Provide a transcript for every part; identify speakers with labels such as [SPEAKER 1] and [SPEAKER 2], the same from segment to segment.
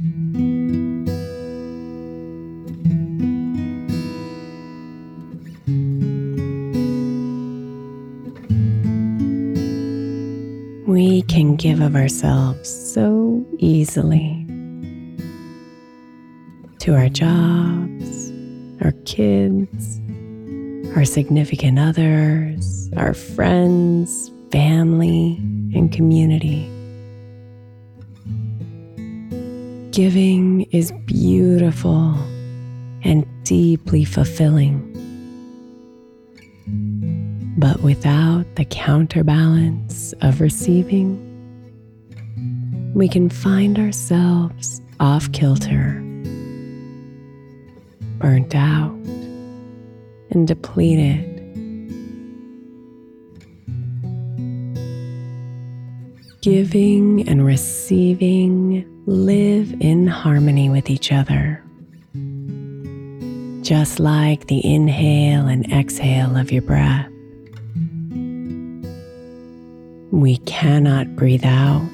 [SPEAKER 1] We can give of ourselves so easily to our jobs, our kids, our significant others, our friends, family, and community. Giving is beautiful and deeply fulfilling. But without the counterbalance of receiving, we can find ourselves off kilter, burnt out, and depleted. Giving and receiving live in harmony with each other. Just like the inhale and exhale of your breath. We cannot breathe out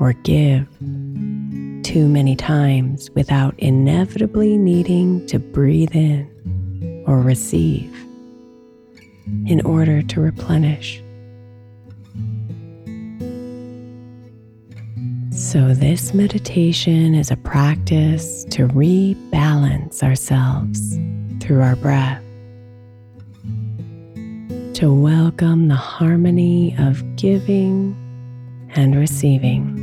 [SPEAKER 1] or give too many times without inevitably needing to breathe in or receive in order to replenish. So, this meditation is a practice to rebalance ourselves through our breath, to welcome the harmony of giving and receiving.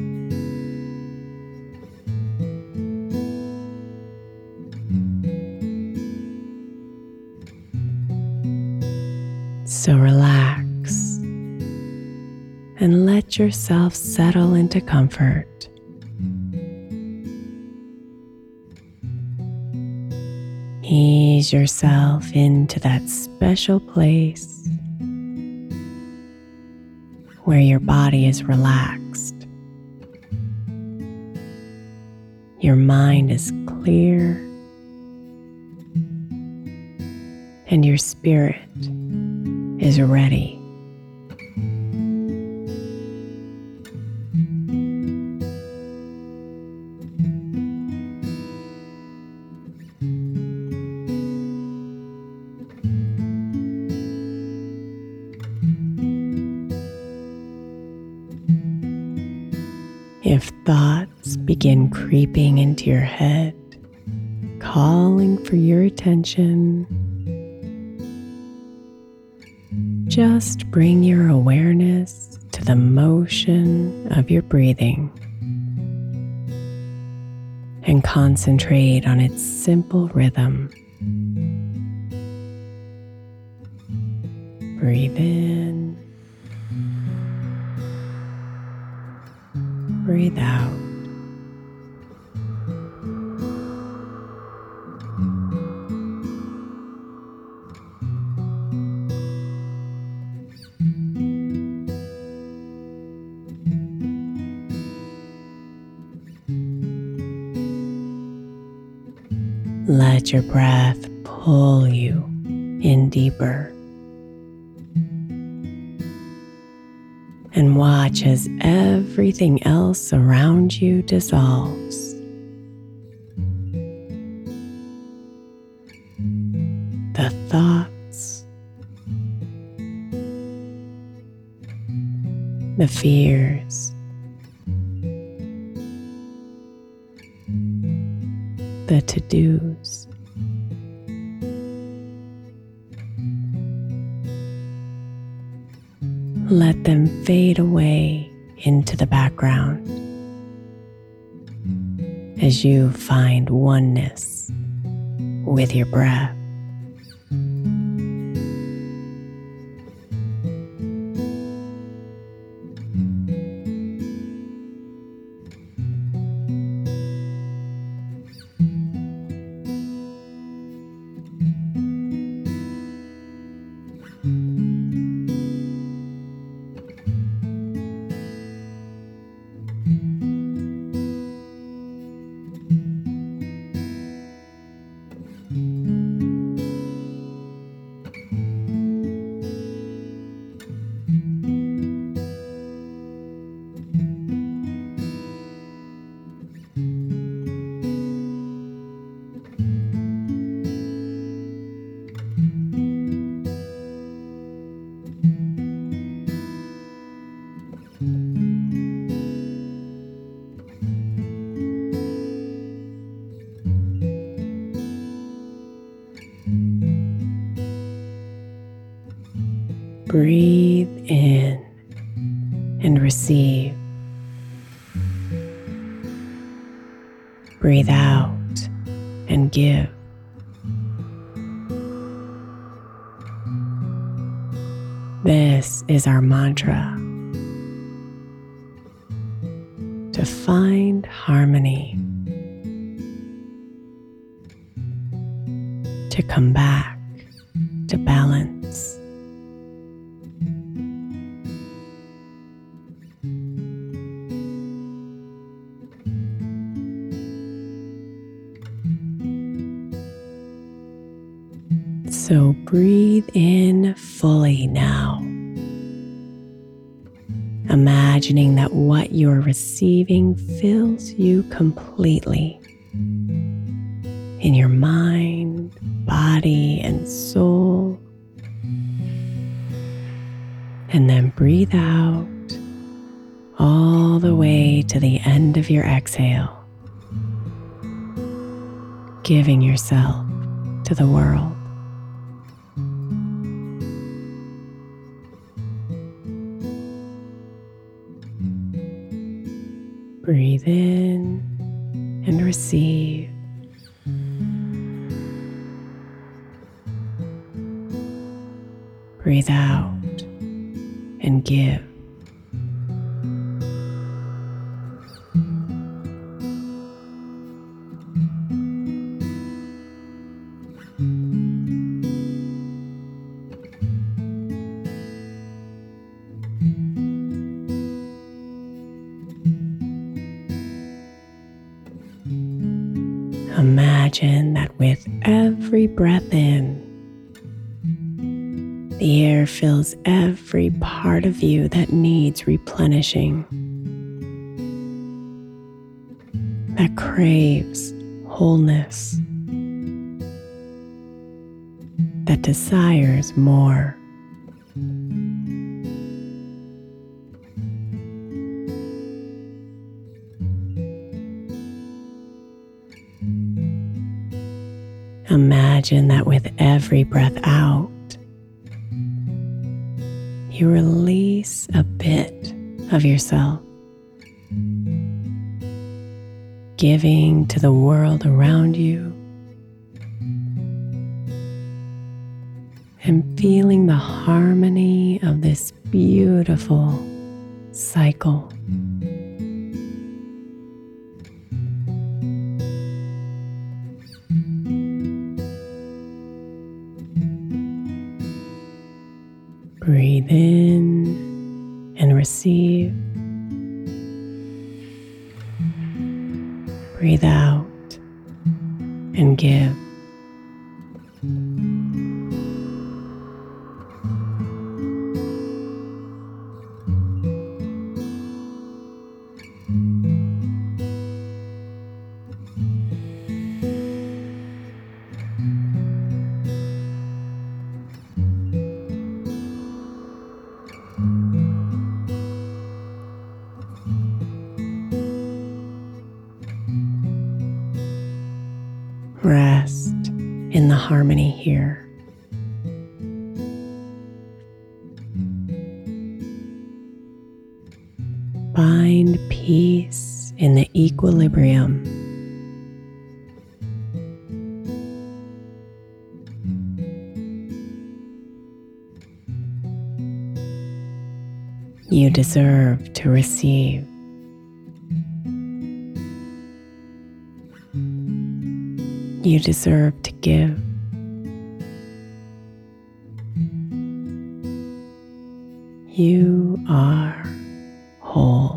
[SPEAKER 1] So relax yourself settle into comfort. Ease yourself into that special place where your body is relaxed, your mind is clear, and your spirit is ready. Creeping into your head, calling for your attention, just bring your awareness to the motion of your breathing and concentrate on its simple rhythm. Breathe in. breathe out. Let your breath pull you in deeper. and watch as everything else around you dissolves. The thoughts, the fears, the to dos. Them fade away into the background as you find oneness with your breath. Breathe in and receive. Breathe out and give. This is our mantra to find harmony, to come back to balance. So breathe in fully now. Imagining that what you're receiving fills you completely in your mind, body, and soul. And then breathe out all the way to the end of your exhale, giving yourself to the world. breathe out and give. Imagine that with every breath in, the air fills every part of you that needs replenishing, that craves wholeness, that desires more. Imagine that with every breath out, you release a bit of yourself, giving to the world around you and feeling the harmony of this beautiful cycle. Breathe in and receive. Breathe out and give. Harmony here. Find peace in the equilibrium. You deserve to receive. You deserve to give. You are whole.